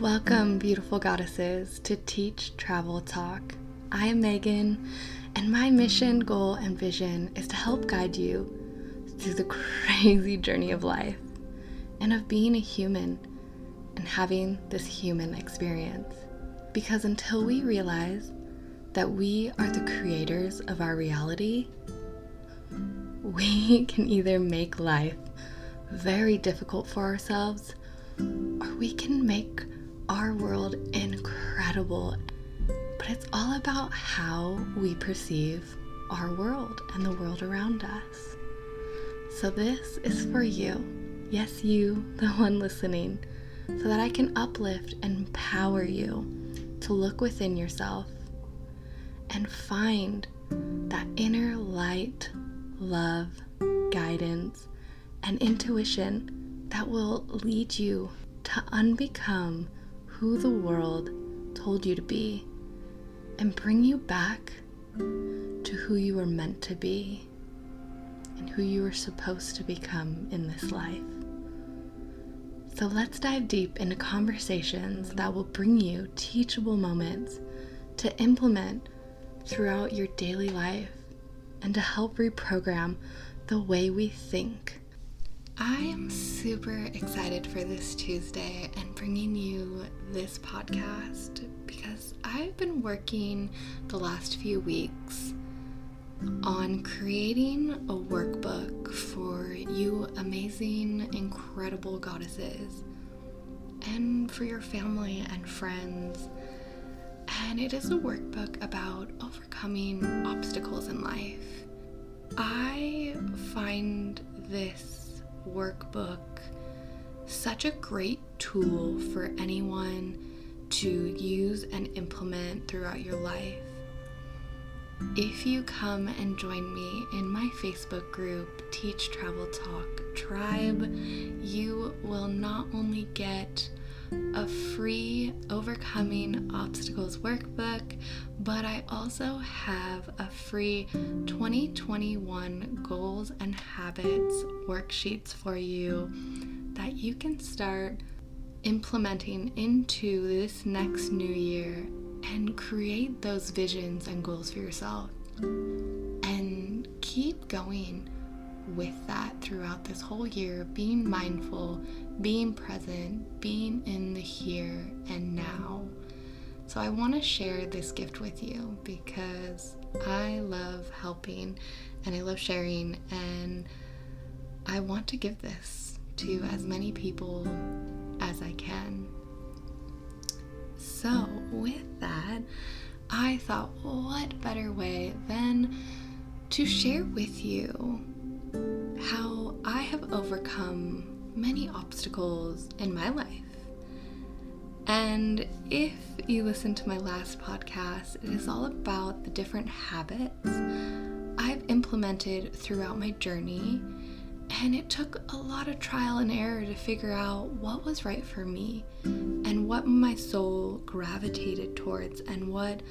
Welcome, beautiful goddesses, to Teach Travel Talk. I am Megan, and my mission, goal, and vision is to help guide you through the crazy journey of life and of being a human and having this human experience. Because until we realize that we are the creators of our reality, we can either make life very difficult for ourselves or we can make our world incredible. But it's all about how we perceive our world and the world around us. So, this is for you. Yes, you, the one listening, so that I can uplift and empower you to look within yourself and find that inner light, love, guidance, and intuition that will lead you to unbecome who the world told you to be and bring you back to who you were meant to be and who you were supposed to become in this life. So let's dive deep into conversations that will bring you teachable moments to implement throughout your daily life and to help reprogram the way we think. I am super excited for this Tuesday and bringing you this podcast because I've been working the last few weeks on creating a workbook for you amazing, incredible goddesses and for your family and friends. And it is a workbook about overcoming obstacles in life. I find this workbook such a great tool for anyone to use and implement throughout your life. If you come and join me in my Facebook group, Teach Travel Talk Tribe, you will not only get a free Overcoming Obstacles workbook, but I also have a free 2021 Goals and Habits worksheets for you that you can start implementing into this next new year and create those visions and goals for yourself. And keep going with that throughout this whole year, being mindful, being present, being in the here and now. So, I want to share this gift with you because I love helping and I love sharing, and I want to give this to as many people as I can. So, with that, I thought, what better way than to share with you how I have overcome many obstacles in my life. And if you listen to my last podcast, it is all about the different habits I've implemented throughout my journey. And it took a lot of trial and error to figure out what was right for me and what my soul gravitated towards and what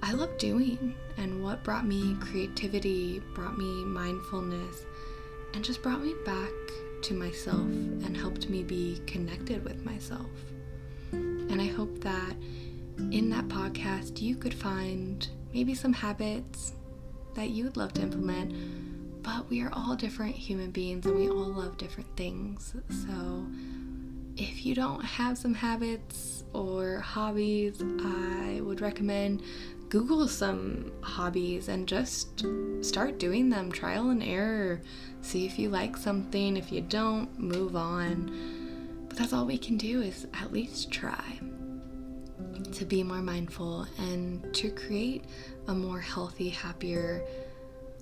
I love doing and what brought me creativity, brought me mindfulness, and just brought me back to myself and helped me be connected with myself. And I hope that in that podcast you could find maybe some habits that you would love to implement, but we are all different human beings and we all love different things. So if you don't have some habits or hobbies, I would recommend Google some hobbies and just start doing them, trial and error. See if you like something. If you don't, move on. But that's all we can do is at least try to be more mindful and to create a more healthy, happier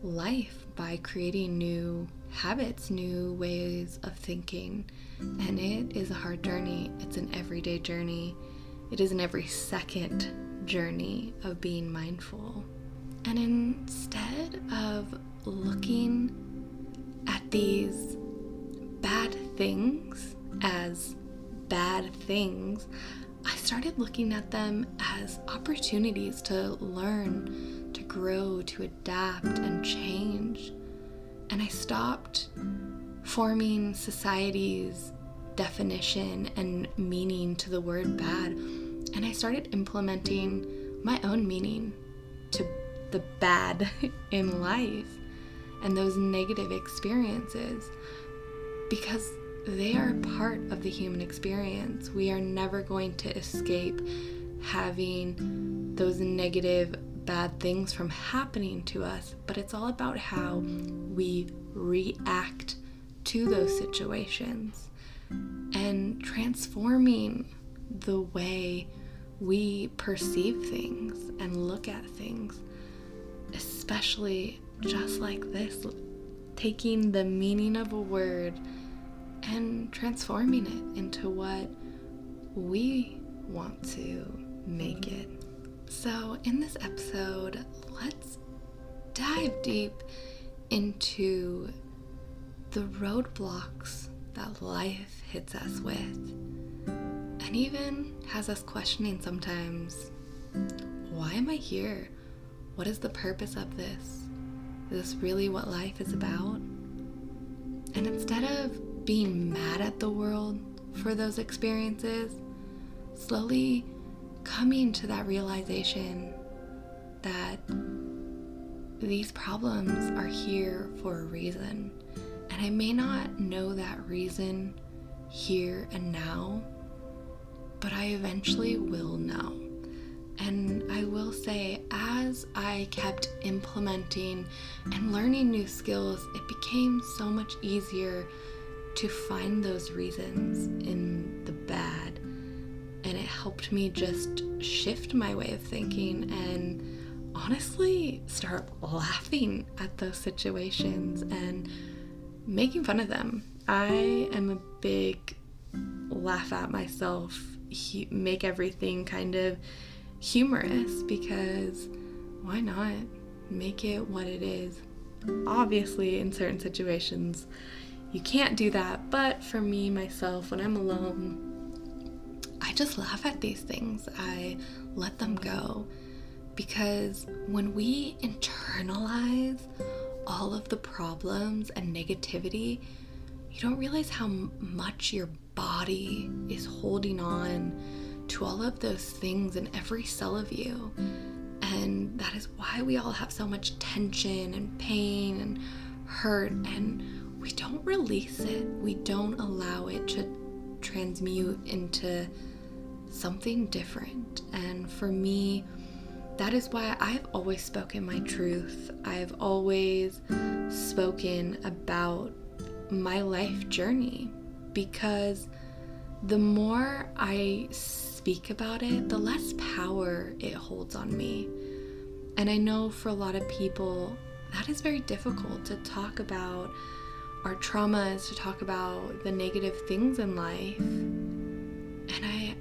life by creating new habits, new ways of thinking. And it is a hard journey, it's an everyday journey, it is an every second journey of being mindful. And instead of looking at these bad things as bad things, I started looking at them as opportunities to learn, to grow, to adapt and change. And I stopped forming society's definition and meaning to the word bad. And I started implementing my own meaning to the bad in life and those negative experiences because they are part of the human experience. We are never going to escape having those negative, bad things from happening to us, but it's all about how we react to those situations and transforming the way we perceive things and look at things, especially just like this, taking the meaning of a word and transforming it into what we want to make it. So, in this episode, let's dive deep into the roadblocks that life hits us with, and even has us questioning sometimes why am I here? What is the purpose of this? Is this really what life is about? And instead of being mad at the world for those experiences, slowly coming to that realization that these problems are here for a reason. And I may not know that reason here and now, but I eventually will know. And I will say, as I kept implementing and learning new skills, it became so much easier to find those reasons in the bad. And it helped me just shift my way of thinking and honestly start laughing at those situations and making fun of them. I am a big laugh at myself, make everything kind of humorous because why not make it what it is? Obviously, in certain situations, you can't do that. But for me, myself, when I'm alone, I just laugh at these things. I let them go. Because when we internalize all of the problems and negativity, you don't realize how much your body is holding on to all of those things in every cell of you. And that is why we all have so much tension and pain and hurt and we don't release it. We don't allow it to transmute into something different. And for me, that is why I've always spoken my truth. I've always spoken about my life journey because the more I speak about it, the less power it holds on me. And I know for a lot of people, that is very difficult to talk about our traumas, to talk about the negative things in life. And I,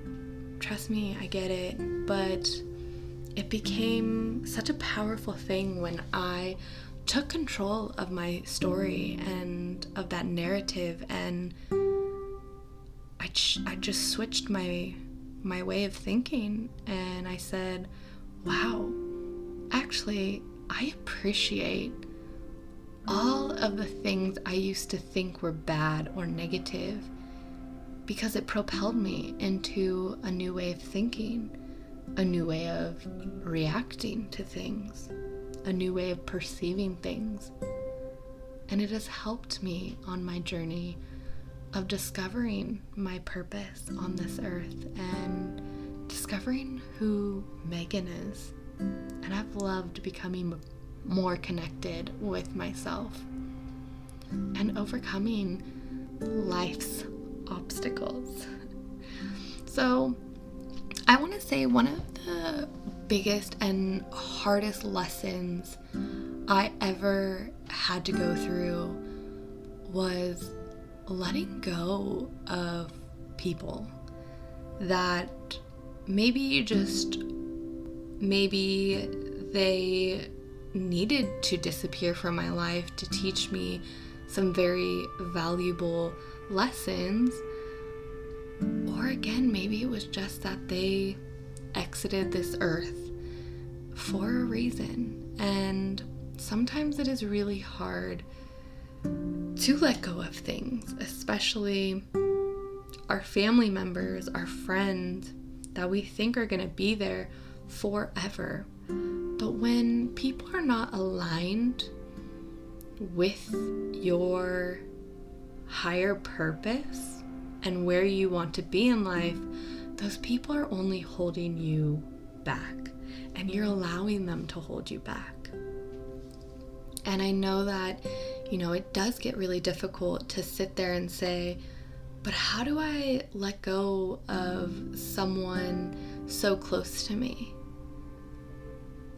trust me, I get it, but it became such a powerful thing when I took control of my story and of that narrative and I, ch- I just switched my my way of thinking and I said, "Wow, actually I appreciate all of the things I used to think were bad or negative because it propelled me into a new way of thinking, a new way of reacting to things, a new way of perceiving things. And it has helped me on my journey of discovering my purpose on this earth and discovering who Megan is. And I've loved becoming more connected with myself and overcoming life's obstacles. So, I want to say one of the biggest and hardest lessons I ever had to go through was letting go of people that maybe just maybe they needed to disappear from my life to teach me some very valuable lessons. Or again, maybe it was just that they exited this earth for a reason. And sometimes it is really hard to let go of things, especially our family members, our friends that we think are going to be there forever. But when people are not aligned with your higher purpose and where you want to be in life, those people are only holding you back and you're allowing them to hold you back. And I know that, you know, it does get really difficult to sit there and say, but how do I let go of someone so close to me?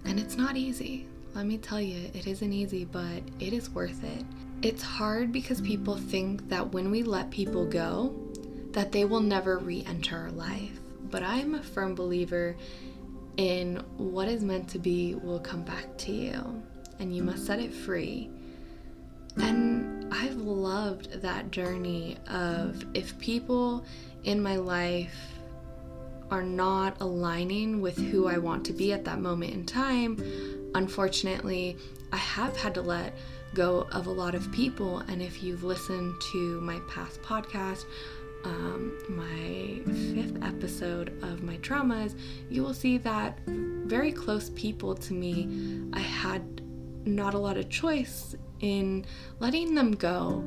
And it's not easy. Let me tell you, it isn't easy, but it is worth it. It's hard because people think that when we let people go, that they will never re-enter our life. But I'm a firm believer in what is meant to be will come back to you, and you must set it free. And I've loved that journey of if people in my life are not aligning with who I want to be at that moment in time, unfortunately, I have had to let go of a lot of people. And if you've listened to my past podcast, um, my fifth episode of my traumas, you will see that very close people to me, I had not a lot of choice in letting them go.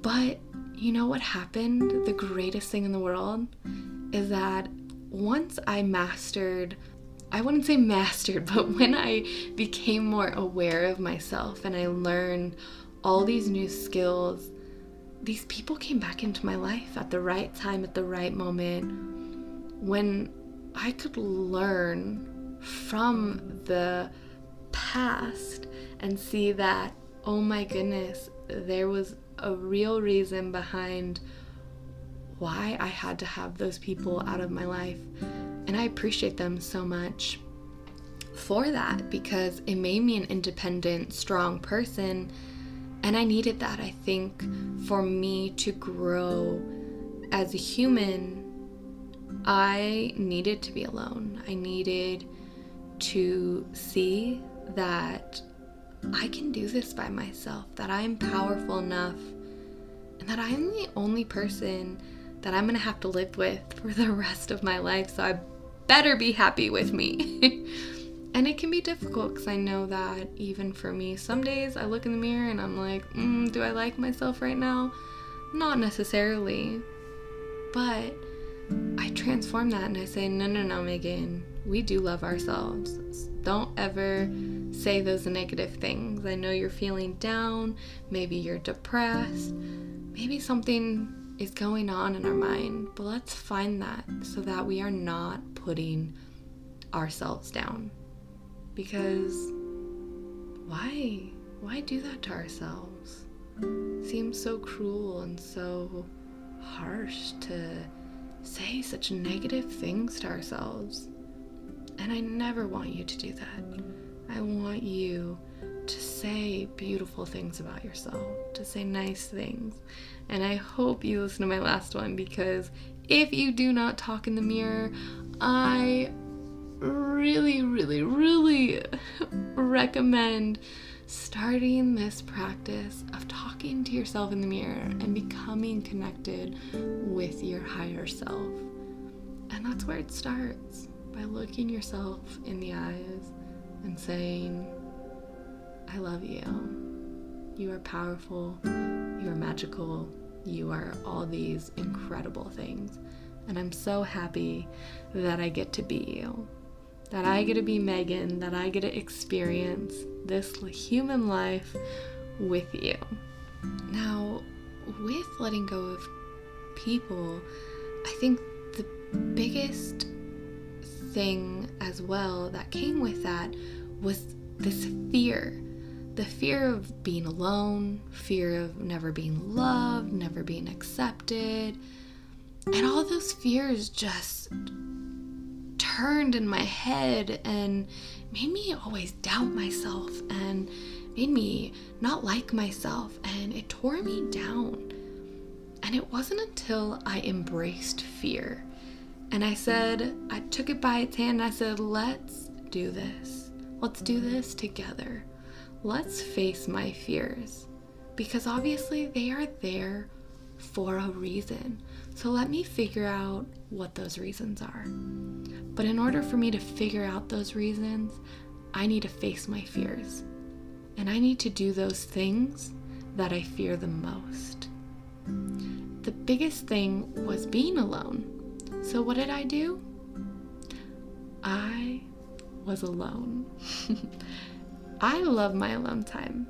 But you know what happened? The greatest thing in the world is that once I mastered, I wouldn't say mastered, but when I became more aware of myself and I learned all these new skills, these people came back into my life at the right time, at the right moment, when I could learn from the past and see that, oh my goodness, there was a real reason behind why I had to have those people out of my life. And I appreciate them so much for that because it made me an independent, strong person. And I needed that, I think, for me to grow as a human. I needed to be alone. I needed to see that I can do this by myself, that I'm powerful enough, and that I'm the only person that I'm gonna have to live with for the rest of my life, so I better be happy with me. and it can be difficult because I know that even for me, some days I look in the mirror and I'm like, mm, do I like myself right now? Not necessarily. But I transform that and I say, no, no, no, Megan, we do love ourselves. Don't ever say those negative things. I know you're feeling down, maybe you're depressed, maybe something is going on in our mind, but let's find that so that we are not putting ourselves down. Because why? Why do that to ourselves? seems so cruel and so harsh to say such negative things to ourselves. And I never want you to do that. I want you to say beautiful things about yourself, to say nice things. And I hope you listen to my last one because if you do not talk in the mirror, I really, really, really recommend starting this practice of talking to yourself in the mirror and becoming connected with your higher self. And that's where it starts by looking yourself in the eyes and saying, I love you. You are powerful. You are magical. You are all these incredible things. And I'm so happy that I get to be you. That I get to be Megan. That I get to experience this human life with you. Now, with letting go of people, I think the biggest thing as well that came with that was this fear the fear of being alone, fear of never being loved, never being accepted. And all those fears just turned in my head and made me always doubt myself and made me not like myself and it tore me down. And it wasn't until I embraced fear and I said, I took it by its hand and I said, let's do this. Let's do this together let's face my fears because obviously they are there for a reason. So let me figure out what those reasons are. But in order for me to figure out those reasons, I need to face my fears. And I need to do those things that I fear the most. The biggest thing was being alone. So, what did I do? I was alone. I love my alone time.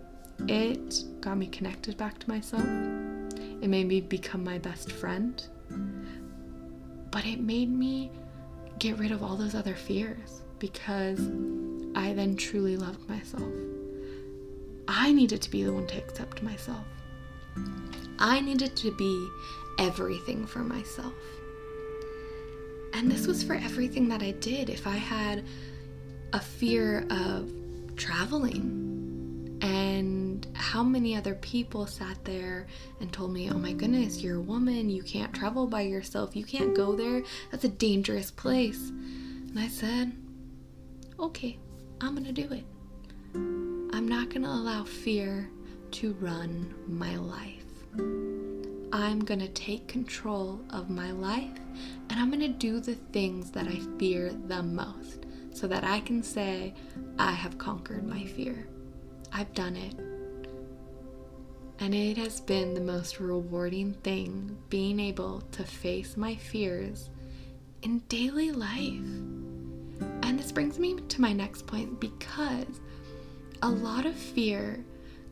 It got me connected back to myself. It made me become my best friend. But it made me get rid of all those other fears because I then truly loved myself. I needed to be the one to accept myself. I needed to be everything for myself. And this was for everything that I did. If I had a fear of traveling, and how many other people sat there and told me, Oh my goodness, you're a woman, you can't travel by yourself, you can't go there, that's a dangerous place. And I said, Okay, I'm gonna do it. I'm not gonna allow fear to run my life. I'm gonna take control of my life and I'm gonna do the things that I fear the most so that I can say, I have conquered my fear. I've done it. And it has been the most rewarding thing being able to face my fears in daily life. And this brings me to my next point because a lot of fear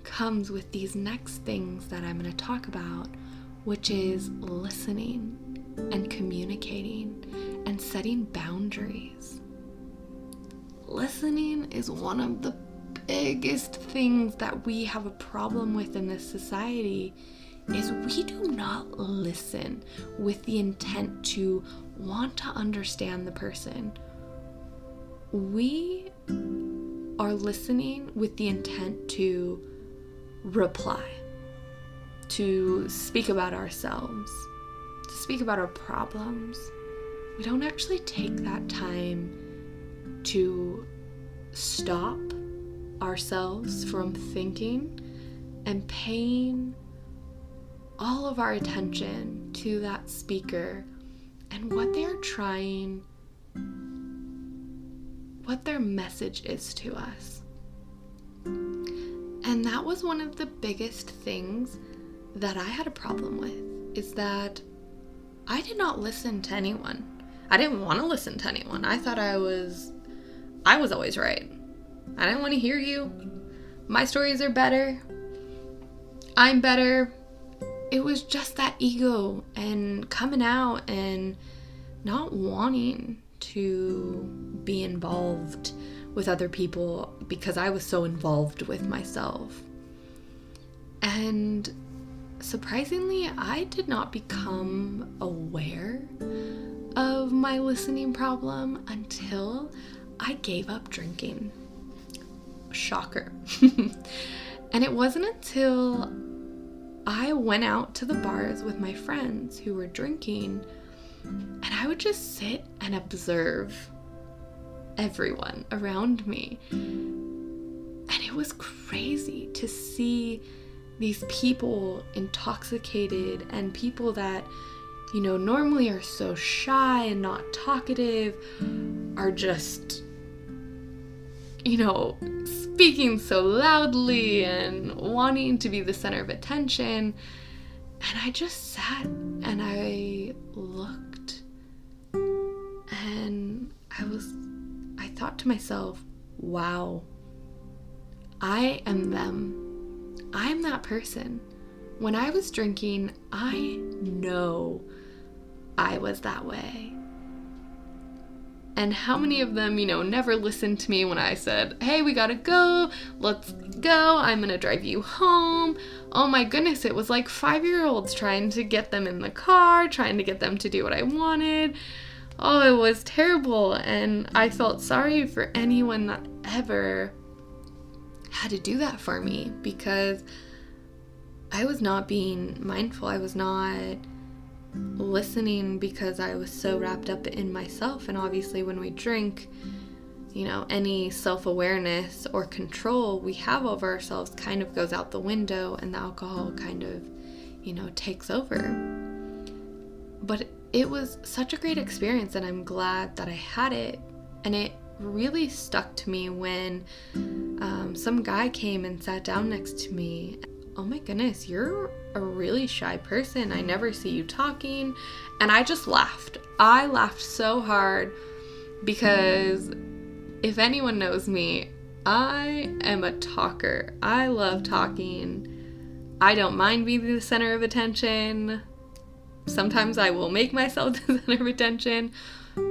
comes with these next things that I'm going to talk about, which is listening and communicating and setting boundaries. Listening is one of the biggest things that we have a problem with in this society is we do not listen with the intent to want to understand the person. We are listening with the intent to reply, to speak about ourselves, to speak about our problems. We don't actually take that time to stop ourselves from thinking and paying all of our attention to that speaker and what they're trying, what their message is to us. And that was one of the biggest things that I had a problem with is that I did not listen to anyone. I didn't want to listen to anyone. I thought I was I was always right. I didn't want to hear you. My stories are better. I'm better. It was just that ego and coming out and not wanting to be involved with other people because I was so involved with myself. And surprisingly, I did not become aware of my listening problem until I gave up drinking. Shocker. and it wasn't until I went out to the bars with my friends who were drinking and I would just sit and observe everyone around me. And it was crazy to see these people intoxicated and people that, you know, normally are so shy and not talkative are just, you know, speaking so loudly and wanting to be the center of attention. And I just sat and I looked and I was I thought to myself, wow, I am them. I'm that person. When I was drinking, I know I was that way. And how many of them, you know, never listened to me when I said, hey, we gotta go, let's go, I'm gonna drive you home. Oh my goodness, it was like five year olds trying to get them in the car, trying to get them to do what I wanted oh, it was terrible. And I felt sorry for anyone that ever had to do that for me because I was not being mindful. I was not listening because I was so wrapped up in myself. And obviously, when we drink, you know, any self awareness or control we have over ourselves kind of goes out the window, and the alcohol kind of you know, takes over. But it was such a great experience, and I'm glad that I had it. And it really stuck to me when um, some guy came and sat down next to me. Oh my goodness, you're a really shy person. I never see you talking. And I just laughed. I laughed so hard because if anyone knows me, I am a talker. I love talking. I don't mind being the center of attention. Sometimes I will make myself the center of attention.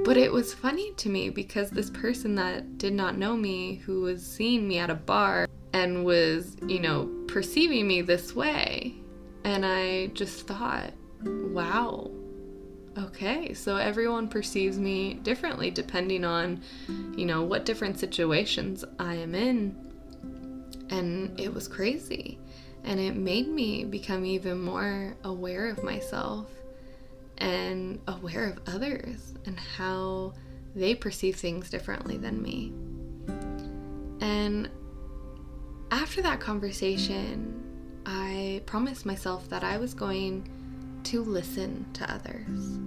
But it was funny to me because this person that did not know me, who was seeing me at a bar and was, you know, perceiving me this way, and I just thought, wow, okay, so everyone perceives me differently depending on, you know, what different situations I am in. And it was crazy. And it made me become even more aware of myself and aware of others and how they perceive things differently than me. And after that conversation, I promised myself that I was going to listen to others.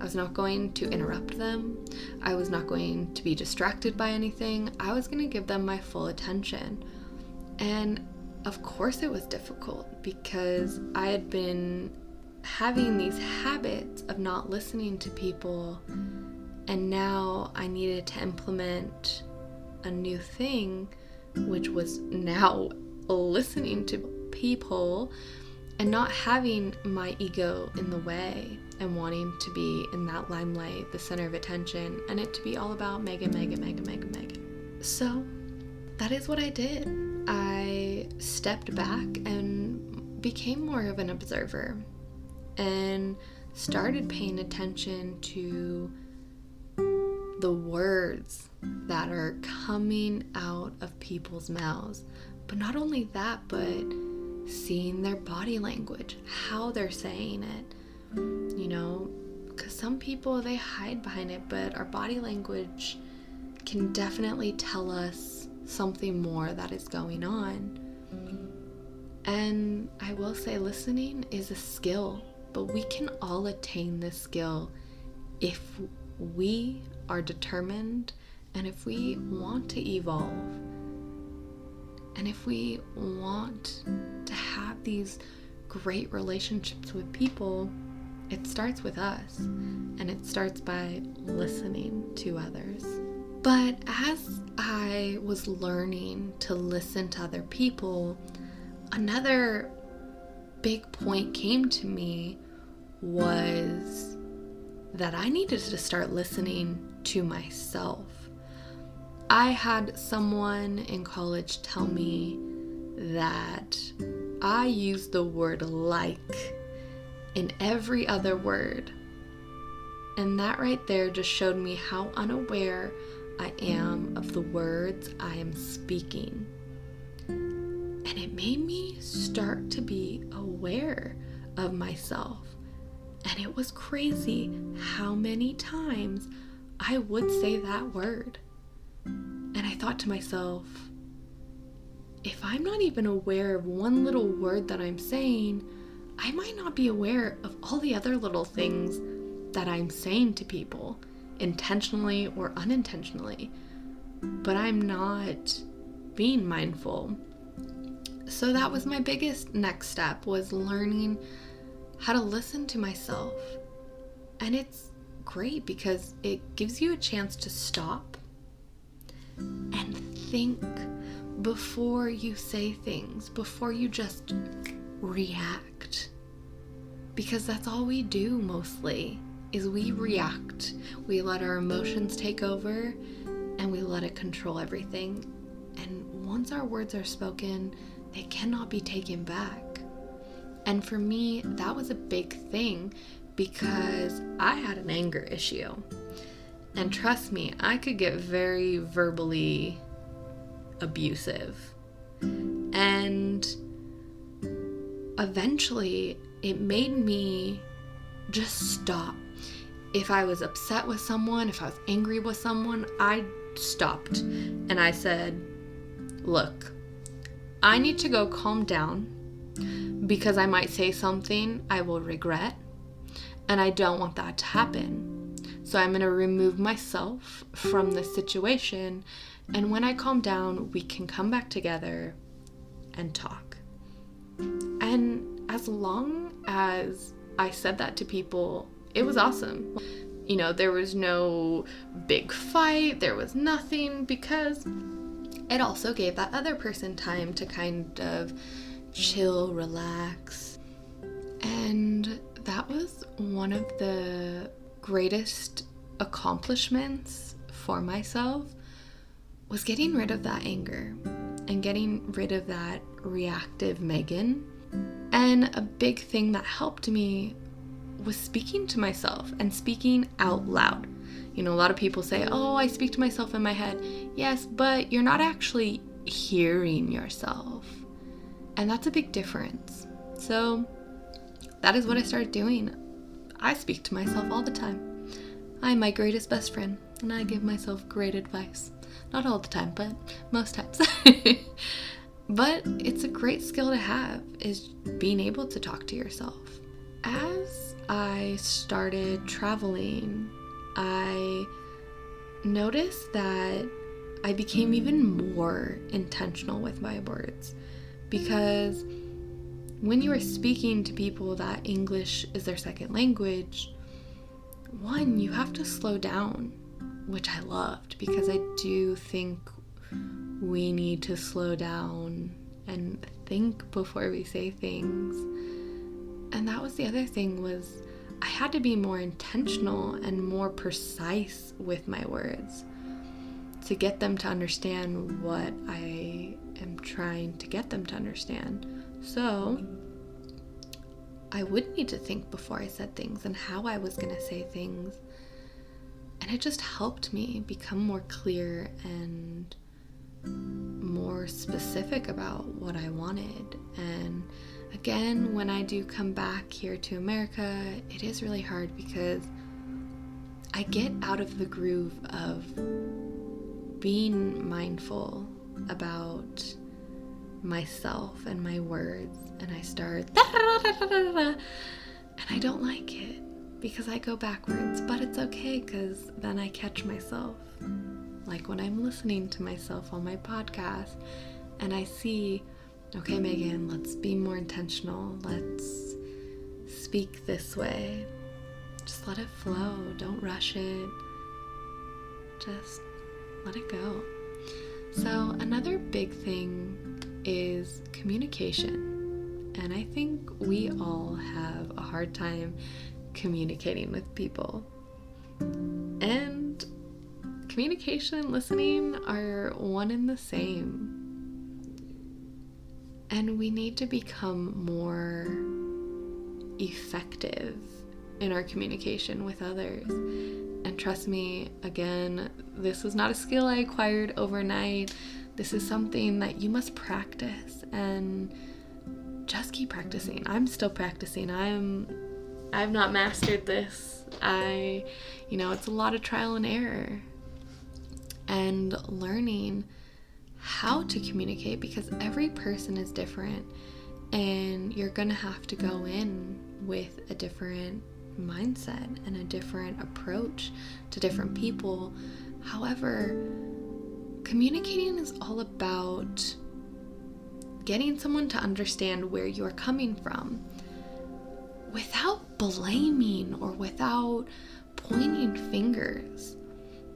I was not going to interrupt them. I was not going to be distracted by anything. I was going to give them my full attention. And of course, it was difficult because I had been having these habits of not listening to people, and now I needed to implement a new thing, which was now listening to people and not having my ego in the way and wanting to be in that limelight, the center of attention, and it to be all about Megan, Megan, Megan, Megan, Megan. So that is what I did. I stepped back and became more of an observer and started paying attention to the words that are coming out of people's mouths. But not only that, but seeing their body language, how they're saying it, you know, because some people they hide behind it, but our body language can definitely tell us something more that is going on. And I will say, listening is a skill, but we can all attain this skill if we are determined and if we want to evolve and if we want to have these great relationships with people, it starts with us and it starts by listening to others. But as I was learning to listen to other people, another big point came to me was that I needed to start listening to myself. I had someone in college tell me that I use the word like in every other word. And that right there just showed me how unaware I am of the words I am speaking. And it made me start to be aware of myself. And it was crazy how many times I would say that word. And I thought to myself, if I'm not even aware of one little word that I'm saying, I might not be aware of all the other little things that I'm saying to people, intentionally or unintentionally. But I'm not being mindful. So that was my biggest next step was learning how to listen to myself. And it's great because it gives you a chance to stop and think before you say things, before you just react. Because that's all we do mostly is we react. We let our emotions take over and we let it control everything. And once our words are spoken, they cannot be taken back. And for me, that was a big thing because I had an anger issue. And trust me, I could get very verbally abusive. And eventually, it made me just stop. If I was upset with someone, if I was angry with someone, I stopped and I said, Look, I need to go calm down because I might say something I will regret. And I don't want that to happen. So I'm going to remove myself from the situation. And when I calm down, we can come back together and talk. And as long as I said that to people, it was awesome. You know, there was no big fight, there was nothing because it also gave that other person time to kind of chill, relax. And that was one of the greatest accomplishments for myself was getting rid of that anger and getting rid of that reactive Megan. And a big thing that helped me was speaking to myself and speaking out loud. You know, a lot of people say, Oh, I speak to myself in my head. Yes, but you're not actually hearing yourself. And that's a big difference. So that is what I started doing. I speak to myself all the time. I'm my greatest best friend, and I give myself great advice. Not all the time, but most times. but it's a great skill to have is being able to talk to yourself. As I started traveling, I noticed that I became even more intentional with my words because when you are speaking to people that English is their second language, one, you have to slow down, which I loved because I do think we need to slow down and think before we say things. And that was the other thing was I had to be more intentional and more precise with my words to get them to understand what I am trying to get them to understand. So, I would need to think before I said things and how I was going to say things. And it just helped me become more clear and more specific about what I wanted. And again, when I do come back here to America, it is really hard because I get out of the groove of being mindful about myself and my words and I start and I don't like it because I go backwards, but it's okay because then I catch myself. Like when I'm listening to myself on my podcast and I see, okay, Megan, let's be more intentional. Let's speak this way. Just let it flow. Don't rush it. Just let it go. So, another big thing is communication. And I think we all have a hard time communicating with people. And communication, and listening are one and the same. And we need to become more effective in our communication with others. And trust me, again, this was not a skill I acquired overnight. This is something that you must practice and just keep practicing. I'm still practicing. I'm I've not mastered this. I you know, it's a lot of trial and error and learning how to communicate because every person is different and you're going to have to go in with a different mindset and a different approach to different people. However, communicating is all about getting someone to understand where you're coming from without blaming or without pointing fingers.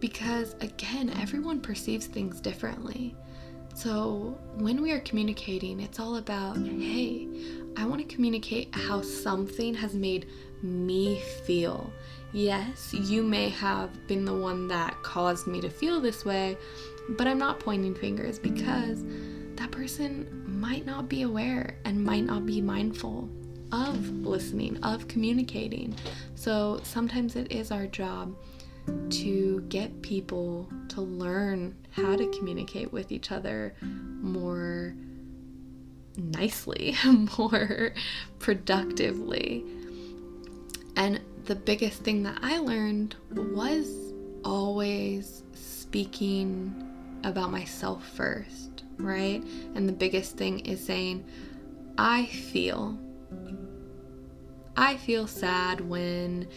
Because again, everyone perceives things differently. So, when we are communicating, it's all about hey, I want to communicate how something has made me feel. Yes, you may have been the one that caused me to feel this way, but I'm not pointing fingers because that person might not be aware and might not be mindful of listening, of communicating. So sometimes it is our job to get people to learn how to communicate with each other more nicely, more productively. And the biggest thing that I learned was always speaking about myself first, right? And the biggest thing is saying, I feel. I feel sad when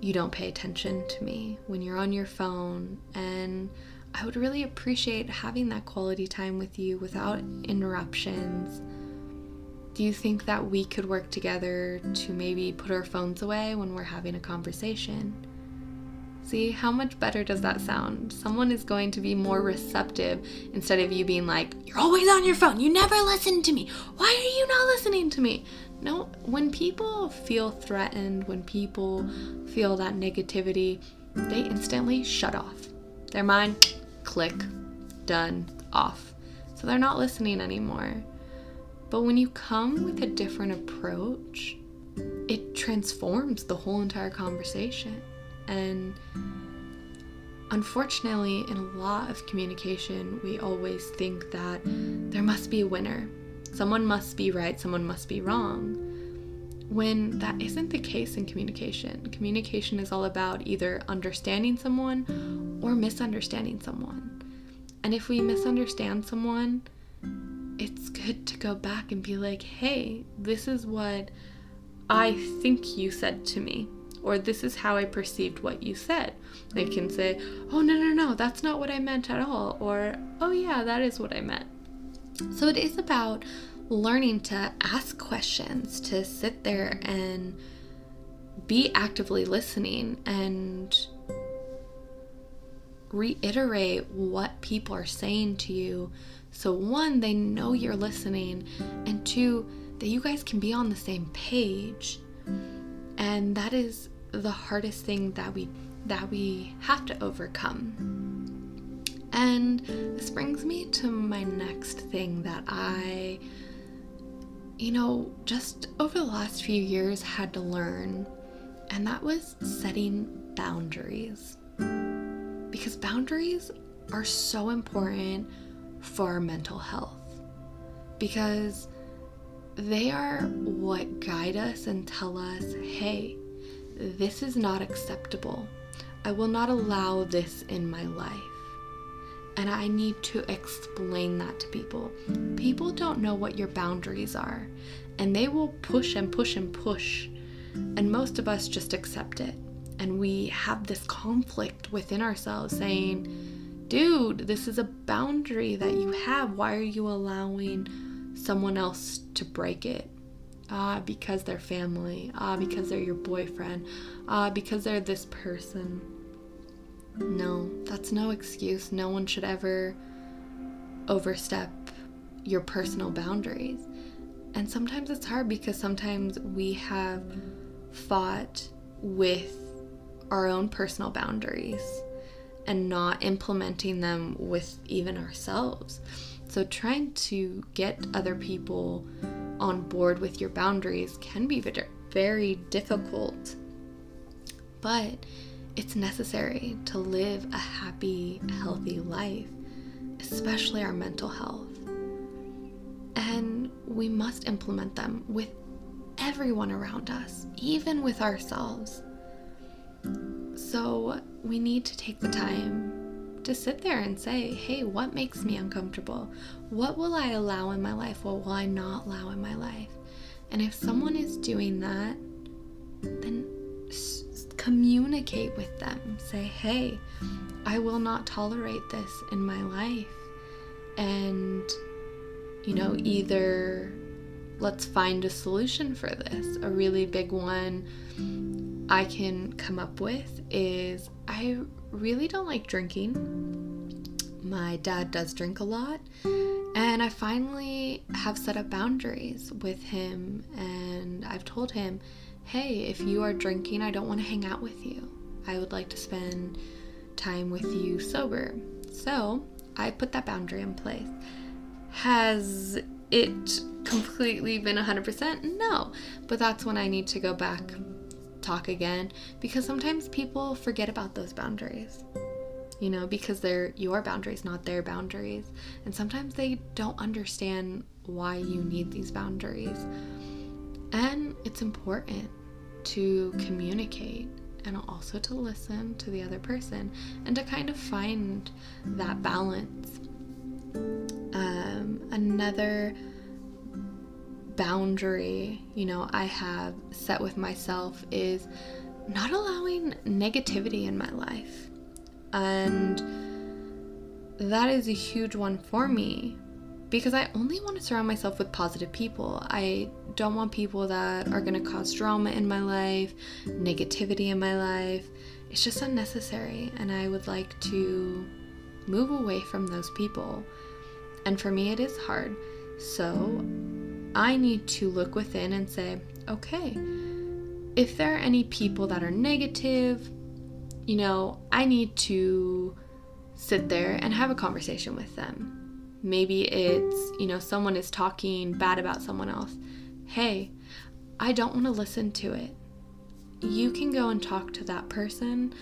you don't pay attention to me, when you're on your phone, and I would really appreciate having that quality time with you without interruptions. Do you think that we could work together to maybe put our phones away when we're having a conversation? See, how much better does that sound? Someone is going to be more receptive instead of you being like, You're always on your phone. You never listen to me. Why are you not listening to me? No, when people feel threatened, when people feel that negativity, they instantly shut off. Their mind, click, done, off. So they're not listening anymore. But when you come with a different approach, it transforms the whole entire conversation. And unfortunately, in a lot of communication, we always think that there must be a winner. Someone must be right, someone must be wrong. When that isn't the case in communication, communication is all about either understanding someone or misunderstanding someone. And if we misunderstand someone, it's good to go back and be like, hey, this is what I think you said to me or this is how I perceived what you said. They can say, oh, no, no, no, that's not what I meant at all, or oh, yeah, that is what I meant. So it is about learning to ask questions, to sit there and be actively listening and reiterate what people are saying to you. So, one, they know you're listening, and two, that you guys can be on the same page. And that is the hardest thing that we that we have to overcome. And this brings me to my next thing that I you know, just over the last few years had to learn, and that was setting boundaries. Because boundaries are so important for mental health. Because they are what guide us and tell us, hey, this is not acceptable. I will not allow this in my life. And I need to explain that to people. People don't know what your boundaries are, and they will push and push and push. And most of us just accept it. And we have this conflict within ourselves saying, dude, this is a boundary that you have. Why are you allowing someone else to break it? Ah, because they're family. Ah, because they're your boyfriend. Ah, because they're this person. No, that's no excuse. No one should ever overstep your personal boundaries. And sometimes it's hard because sometimes we have fought with our own personal boundaries and not implementing them with even ourselves. So, trying to get other people on board with your boundaries can be very difficult. But it's necessary to live a happy, healthy life, especially our mental health. And we must implement them with everyone around us, even with ourselves. So we need to take the time to sit there and say, hey, what makes me uncomfortable? What will I allow in my life? What will I not allow in my life? And if someone is doing that, then communicate with them. Say, hey, I will not tolerate this in my life. And, you know, either let's find a solution for this. A really big one I can come up with is I really don't like drinking. My dad does drink a lot, and I finally have set up boundaries with him, and I've told him, hey, if you are drinking, I don't want to hang out with you. I would like to spend time with you sober. So I put that boundary in place. Has it completely been 100%? No. But that's when I need to go back talk again because sometimes people forget about those boundaries. You know because they're your boundaries not their boundaries. And sometimes they don't understand why you need these boundaries. And it's important to communicate and also to listen to the other person and to kind of find that balance. Um, another boundary, you know, I have set with myself is not allowing negativity in my life. And that is a huge one for me because I only want to surround myself with positive people. I don't want people that are going to cause drama in my life, negativity in my life. It's just unnecessary, and I would like to move away from those people. And for me, it is hard. So I need to look within and say, okay, if there are any people that are negative, you know, I need to sit there and have a conversation with them. Maybe it's, you know, someone is talking bad about someone else. Hey, I don't want to listen to it. You can go and talk to that person,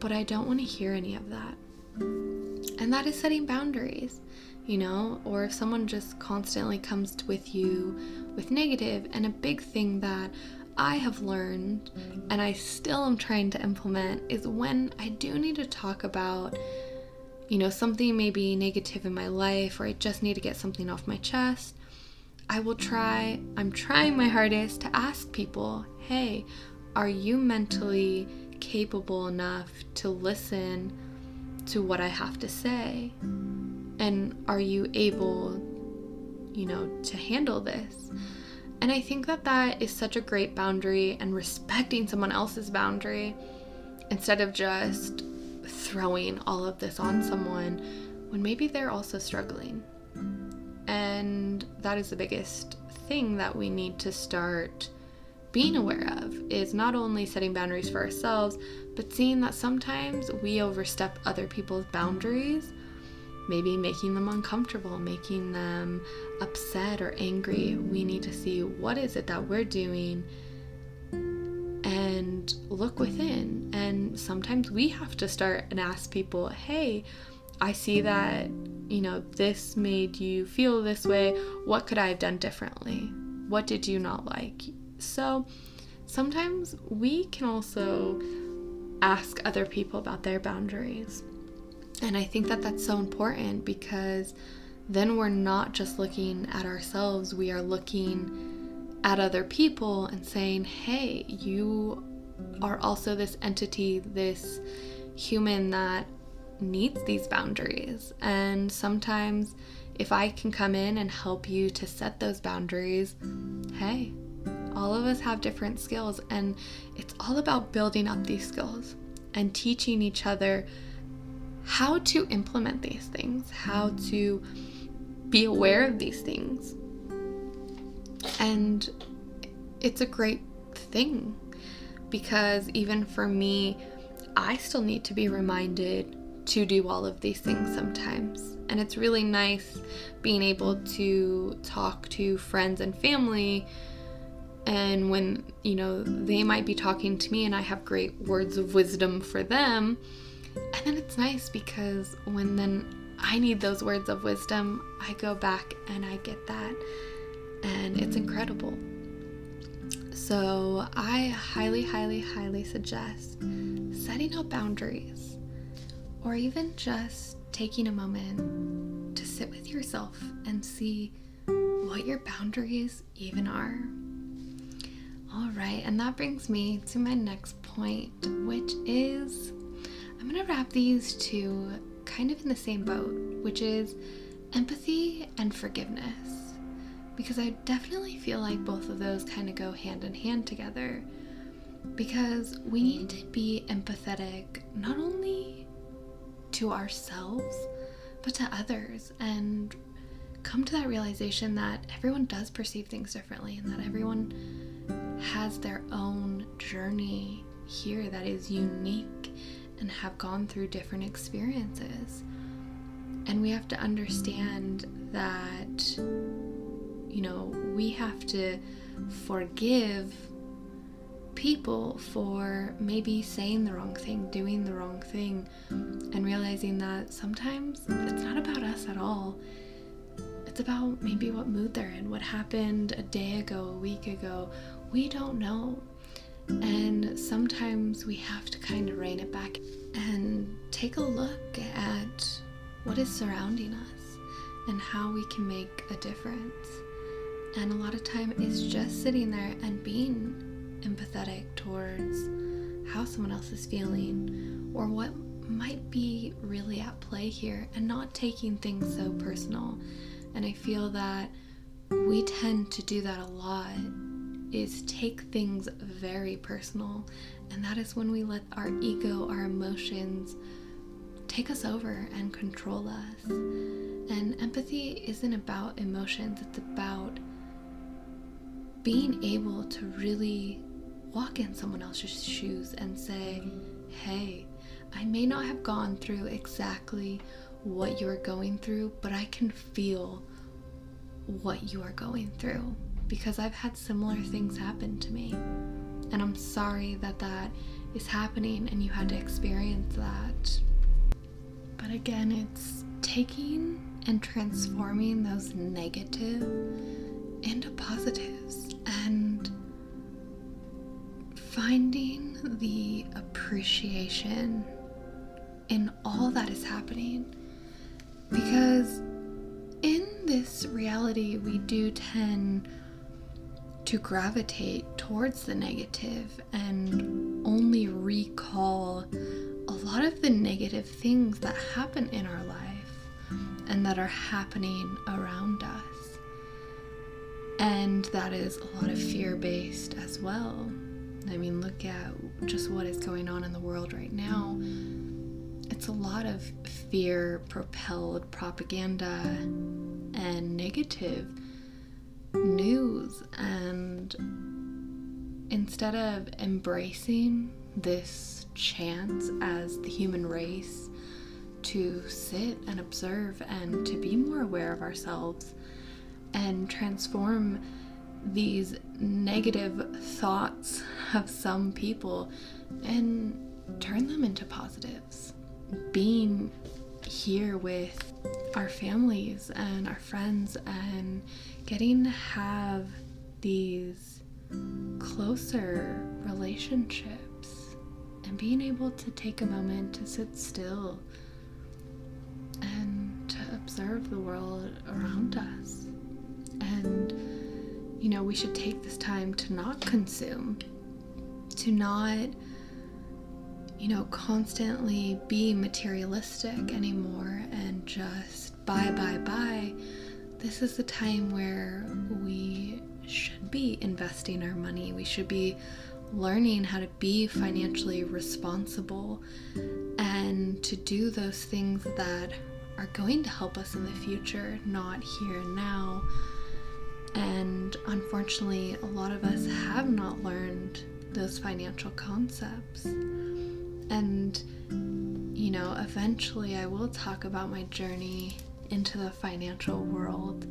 but I don't want to hear any of that. And that is setting boundaries, you know, or if someone just constantly comes with you with negative, and a big thing that I have learned and I still am trying to implement is when I do need to talk about, you know, something maybe negative in my life or I just need to get something off my chest, I will try, I'm trying my hardest to ask people, hey, are you mentally capable enough to listen to what I have to say? And are you able, you know, to handle this? And I think that that is such a great boundary and respecting someone else's boundary instead of just throwing all of this on someone when maybe they're also struggling. And that is the biggest thing that we need to start being aware of is not only setting boundaries for ourselves, but seeing that sometimes we overstep other people's boundaries, maybe making them uncomfortable, making them upset or angry. We need to see what is it that we're doing and look within. And sometimes we have to start and ask people, "Hey, I see that, you know, this made you feel this way. What could I have done differently? What did you not like?" So sometimes we can also ask other people about their boundaries. And I think that that's so important because then we're not just looking at ourselves, we are looking at other people and saying, hey, you are also this entity, this human that needs these boundaries. And sometimes, if I can come in and help you to set those boundaries, hey, all of us have different skills, and it's all about building up these skills and teaching each other how to implement these things, how to be aware of these things. And it's a great thing because even for me, I still need to be reminded to do all of these things sometimes. And it's really nice being able to talk to friends and family and when you know they might be talking to me and i have great words of wisdom for them and then it's nice because when then i need those words of wisdom i go back and i get that. And it's incredible. So i highly highly highly suggest setting up boundaries or even just taking a moment to sit with yourself and see what your boundaries even are. All right, and that brings me to my next point, which is I'm going to wrap these two kind of in the same boat, which is empathy and forgiveness. Because I definitely feel like both of those kind of go hand in hand together. Because we need to be empathetic not only to ourselves, but to others and come to that realization that everyone does perceive things differently and that everyone has their own journey here that is unique and have gone through different experiences. And we have to understand that, you know, we have to forgive people for maybe saying the wrong thing, doing the wrong thing, and realizing that sometimes it's not about us at all. It's about maybe what mood they're in, what happened a day ago, a week ago, we don't know. And sometimes we have to kind of rein it back and take a look at what is surrounding us and how we can make a difference. And a lot of time is just sitting there and being empathetic towards how someone else is feeling or what might be really at play here and not taking things so personal. And I feel that we tend to do that a lot is take things very personal and that is when we let our ego, our emotions take us over and control us. And empathy isn't about emotions, it's about being able to really walk in someone else's shoes and say, hey, I may not have gone through exactly what you're going through, but I can feel what you are going through because I've had similar things happen to me. And I'm sorry that that is happening and you had to experience that. But again, it's taking and transforming those negative into positives and finding the appreciation in all that is happening. Because in this reality, we do tend to gravitate towards the negative and only recall a lot of the negative things that happen in our life and that are happening around us. And that is a lot of fear based as well. I mean, look at just what is going on in the world right now. It's a lot of fear propelled propaganda and negative news. And instead of embracing this chance as the human race to sit and observe and to be more aware of ourselves and transform these negative thoughts of some people and turn them into positives. Being here with our families and our friends and getting to have these closer relationships and being able to take a moment to sit still and to observe the world around us. And, you know, we should take this time to not consume, to not, you know, constantly be materialistic anymore and just buy, buy, buy. This is the time where we should be investing our money. We should be learning how to be financially responsible and to do those things that are going to help us in the future, not here and now. And unfortunately, a lot of us have not learned those financial concepts. And, you know, eventually I will talk about my journey into the financial world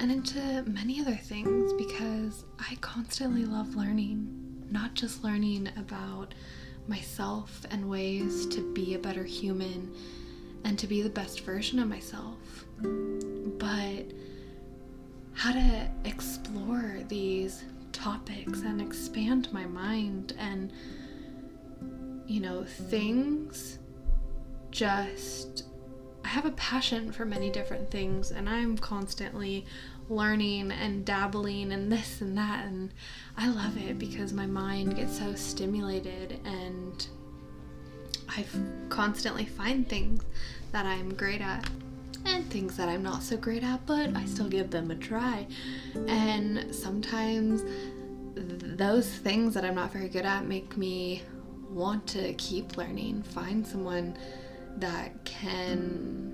and into many other things because I constantly love learning, not just learning about myself and ways to be a better human and to be the best version of myself, but how to explore these topics and expand my mind and you know things just I have a passion for many different things and I'm constantly learning and dabbling and this and that and I love it because my mind gets so stimulated and I constantly find things that I'm great at and things that I'm not so great at, but I still give them a try. And sometimes those things that I'm not very good at make me want to keep learning, find someone that can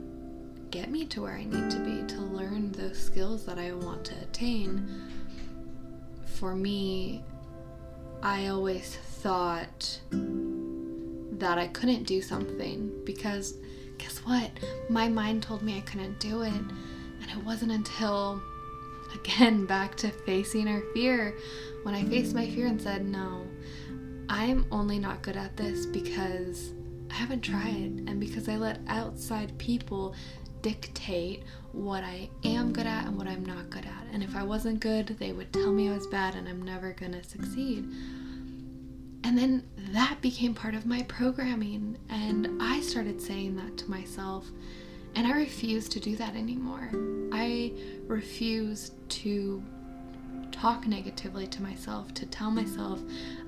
get me to where I need to be to learn those skills that I want to attain. For me, I always thought that I couldn't do something because guess what? My mind told me I couldn't do it. And it wasn't until, again, back to facing our fear, when I faced my fear and said, no, I'm only not good at this because I haven't tried and because I let outside people dictate what I am good at and what I'm not good at. And if I wasn't good, they would tell me I was bad and I'm never going to succeed. And then that became part of my programming, and I started saying that to myself. And I refuse to do that anymore. I refuse to talk negatively to myself, to tell myself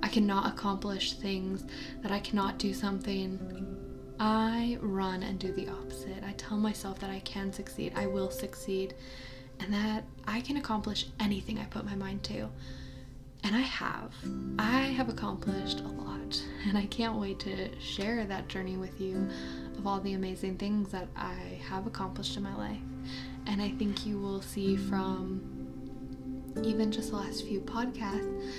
I cannot accomplish things, that I cannot do something, I run and do the opposite. I tell myself that I can succeed, I will succeed, and that I can accomplish anything I put my mind to. And I have. I have accomplished a lot, and I can't wait to share that journey with you of all the amazing things that I have accomplished in my life. And I think you will see from even just the last few podcasts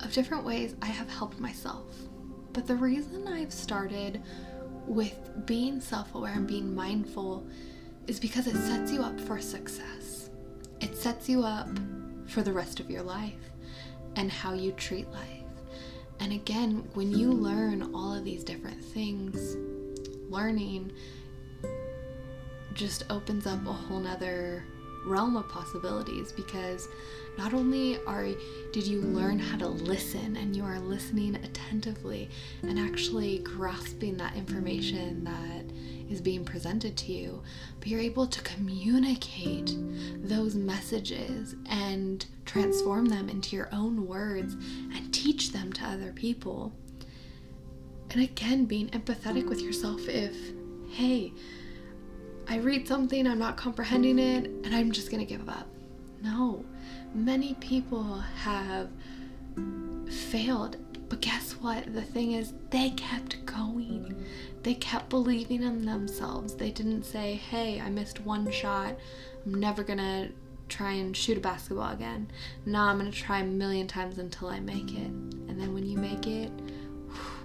of different ways I have helped myself. But the reason I've started with being self aware and being mindful is because it sets you up for success. It sets you up for the rest of your life and how you treat life. And again, when you learn all of these different things, learning just opens up a whole nother realm of possibilities because not only are did you learn how to listen and you are listening attentively and actually grasping that information that is being presented to you, but you're able to communicate those messages and transform them into your own words and teach them to other people. And again, being empathetic with yourself if, hey, I read something, I'm not comprehending it, and I'm just gonna give up. No, many people have failed, but guess what? The thing is, they kept going. They kept believing in themselves. They didn't say, hey, I missed one shot, I'm never gonna try and shoot a basketball again. No, I'm gonna try a million times until I make it. And then when you make it,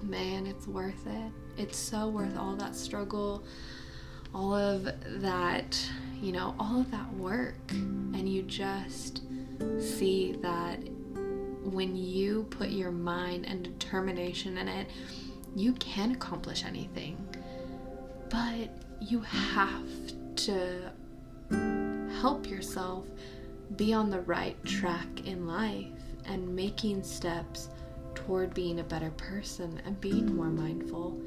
man, it's worth it. It's so worth all that struggle, all of that, you know, all of that work. And you just see that when you put your mind and determination in it, you can accomplish anything. But you have to help yourself be on the right track in life and making steps toward being a better person and being more mindful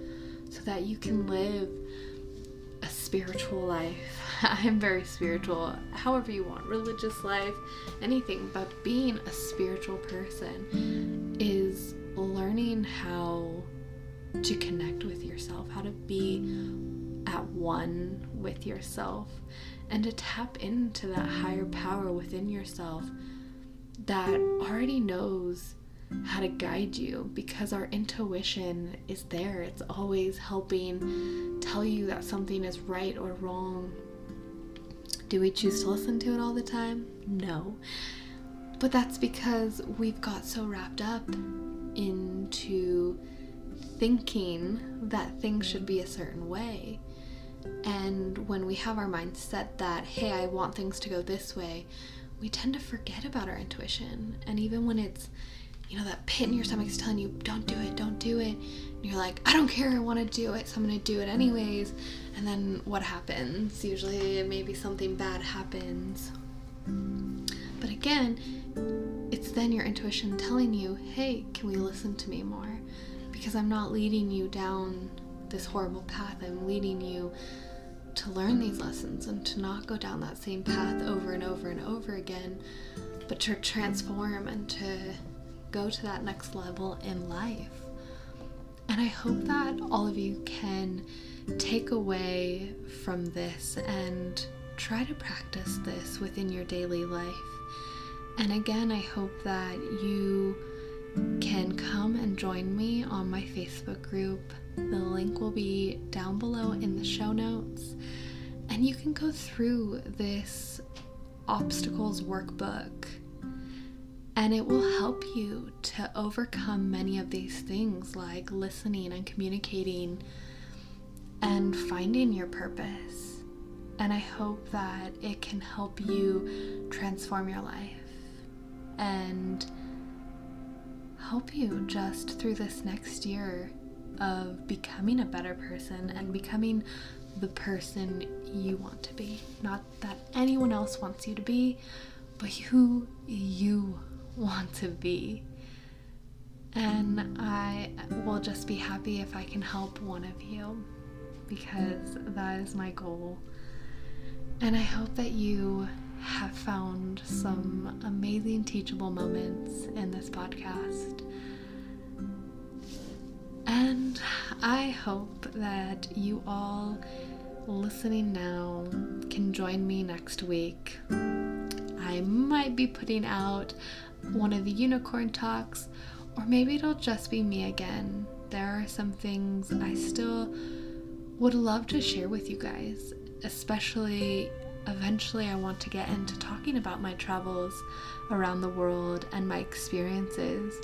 so that you can live spiritual life. I'm very spiritual, however you want, religious life, anything, but being a spiritual person is learning how to connect with yourself, how to be at one with yourself, and to tap into that higher power within yourself that already knows how to guide you because our intuition is there. It's always helping tell you that something is right or wrong. Do we choose to listen to it all the time? No. But that's because we've got so wrapped up into thinking that things should be a certain way. And when we have our mind set that, hey, I want things to go this way, we tend to forget about our intuition. And even when it's you know, that pit in your stomach is telling you, don't do it, don't do it. And you're like, I don't care, I want to do it, so I'm going to do it anyways. And then what happens? Usually, maybe something bad happens. But again, it's then your intuition telling you, hey, can we listen to me more? Because I'm not leading you down this horrible path, I'm leading you to learn these lessons and to not go down that same path over and over and over again, but to transform and to go to that next level in life. And I hope that all of you can take away from this and try to practice this within your daily life. And again, I hope that you can come and join me on my Facebook group. The link will be down below in the show notes. And you can go through this obstacles workbook and it will help you to overcome many of these things like listening and communicating and finding your purpose. And I hope that it can help you transform your life and help you just through this next year of becoming a better person and becoming the person you want to be. Not that anyone else wants you to be, but who you want to be. And I will just be happy if I can help one of you because that is my goal. And I hope that you have found some amazing teachable moments in this podcast. And I hope that you all listening now can join me next week. I might be putting out one of the unicorn talks, or maybe it'll just be me again. There are some things I still would love to share with you guys, especially eventually I want to get into talking about my travels around the world and my experiences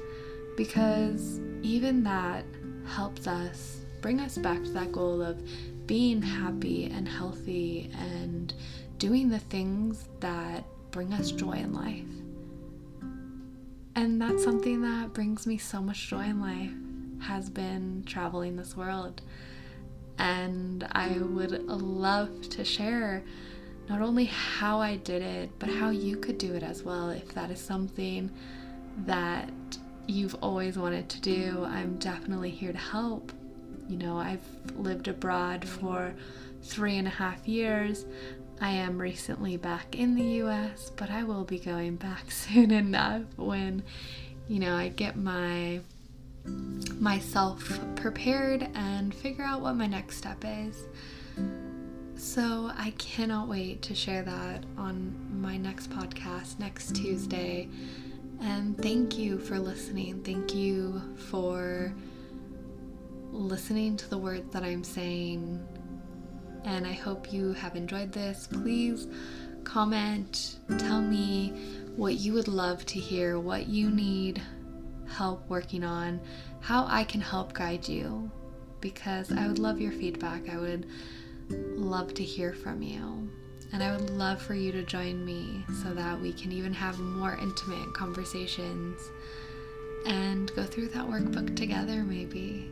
because even that helps us bring us back to that goal of being happy and healthy and doing the things that bring us joy in life. And that's something that brings me so much joy in life has been traveling this world. And I would love to share not only how I did it, but how you could do it as well. If that is something that you've always wanted to do, I'm definitely here to help. You know, I've lived abroad for three and a half years. I am recently back in the US, but I will be going back soon enough when, you know, I get my myself prepared and figure out what my next step is. So I cannot wait to share that on my next podcast next Tuesday. And thank you for listening. Thank you for listening to the words that I'm saying. And I hope you have enjoyed this. Please comment, tell me what you would love to hear, what you need help working on, how I can help guide you. Because I would love your feedback. I would love to hear from you. And I would love for you to join me so that we can even have more intimate conversations and go through that workbook together, maybe.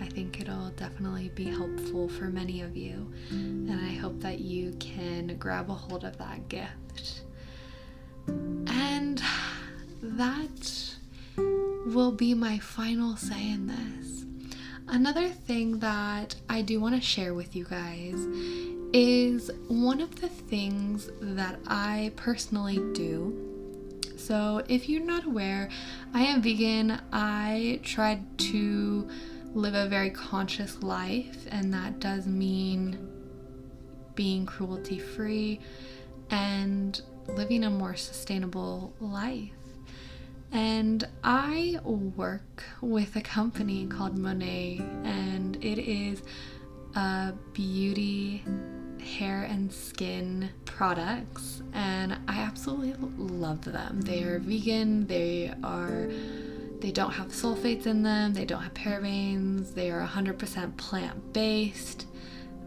I think it'll definitely be helpful for many of you, and I hope that you can grab a hold of that gift. And that will be my final say in this. Another thing that I do want to share with you guys is one of the things that I personally do. So, if you're not aware, I am vegan. I tried to live a very conscious life, and that does mean being cruelty free and living a more sustainable life. And I work with a company called Monat, and it is a beauty, hair, and skin products. And I absolutely love them. They are vegan, they are. They don't have sulfates in them, they don't have parabens, they are 100% plant based.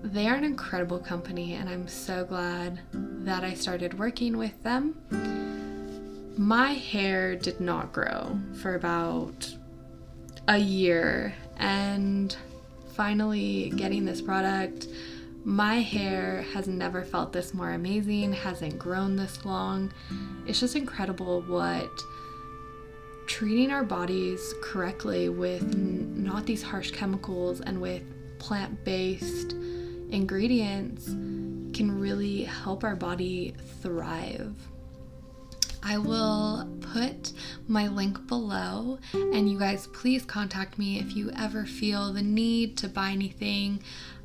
They are an incredible company, and I'm so glad that I started working with them my hair did not grow for about a year and finally getting this product my hair has never felt this more amazing hasn't grown this long it's just incredible what treating our bodies correctly with n- not these harsh chemicals and with plant-based ingredients can really help our body thrive I will put my link below, and you guys please contact me if you ever feel the need to buy anything.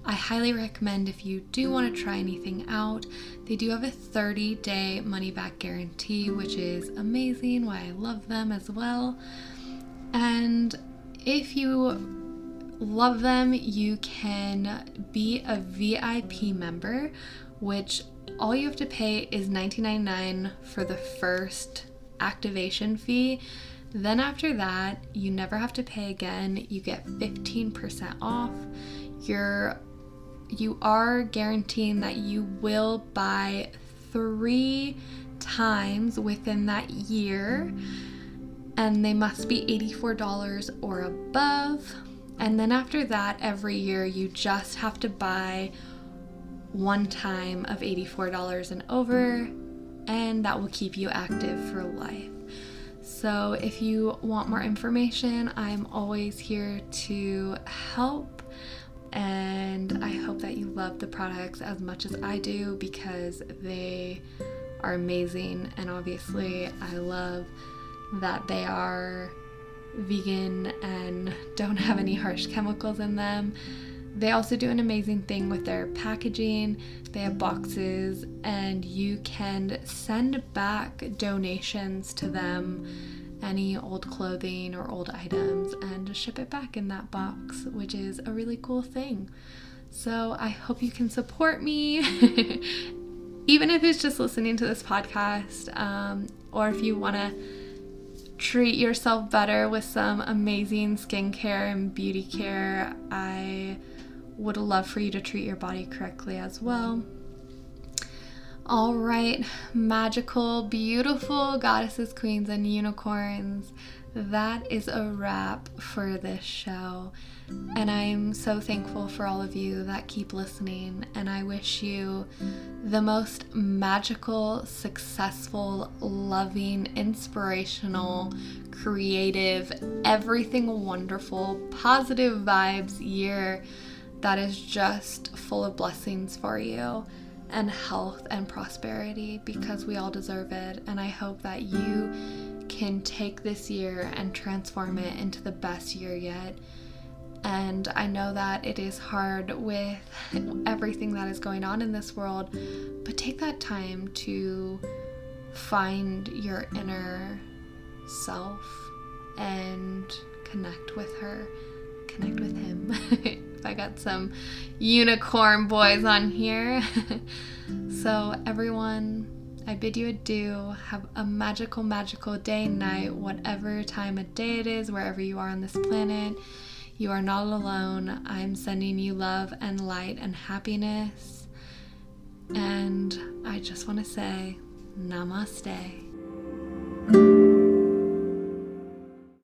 I highly recommend if you do want to try anything out, they do have a 30 day money back guarantee, which is amazing, why I love them as well. And if you love them, you can be a VIP member, which all you have to pay is $19.99 for the first activation fee. Then after that, you never have to pay again. You get 15% off. You're you are guaranteeing that you will buy 3 times within that year and they must be $84 or above. And then after that, every year you just have to buy one time of $84 and over, and that will keep you active for life. So, if you want more information, I'm always here to help. And I hope that you love the products as much as I do because they are amazing. And obviously, I love that they are vegan and don't have any harsh chemicals in them. They also do an amazing thing with their packaging. They have boxes, and you can send back donations to them any old clothing or old items and ship it back in that box, which is a really cool thing. So I hope you can support me, even if it's just listening to this podcast, um, or if you want to treat yourself better with some amazing skincare and beauty care. I would love for you to treat your body correctly as well. All right, magical, beautiful goddesses, queens, and unicorns. That is a wrap for this show. And I'm so thankful for all of you that keep listening. And I wish you the most magical, successful, loving, inspirational, creative, everything wonderful, positive vibes year that is just full of blessings for you and health and prosperity because we all deserve it. And I hope that you can take this year and transform it into the best year yet. And I know that it is hard with everything that is going on in this world, but take that time to find your inner self and connect with her, connect with him. I got some unicorn boys on here. so, everyone, I bid you adieu. Have a magical, magical day night, whatever time of day it is, wherever you are on this planet. You are not alone. I'm sending you love and light and happiness. And I just want to say, namaste.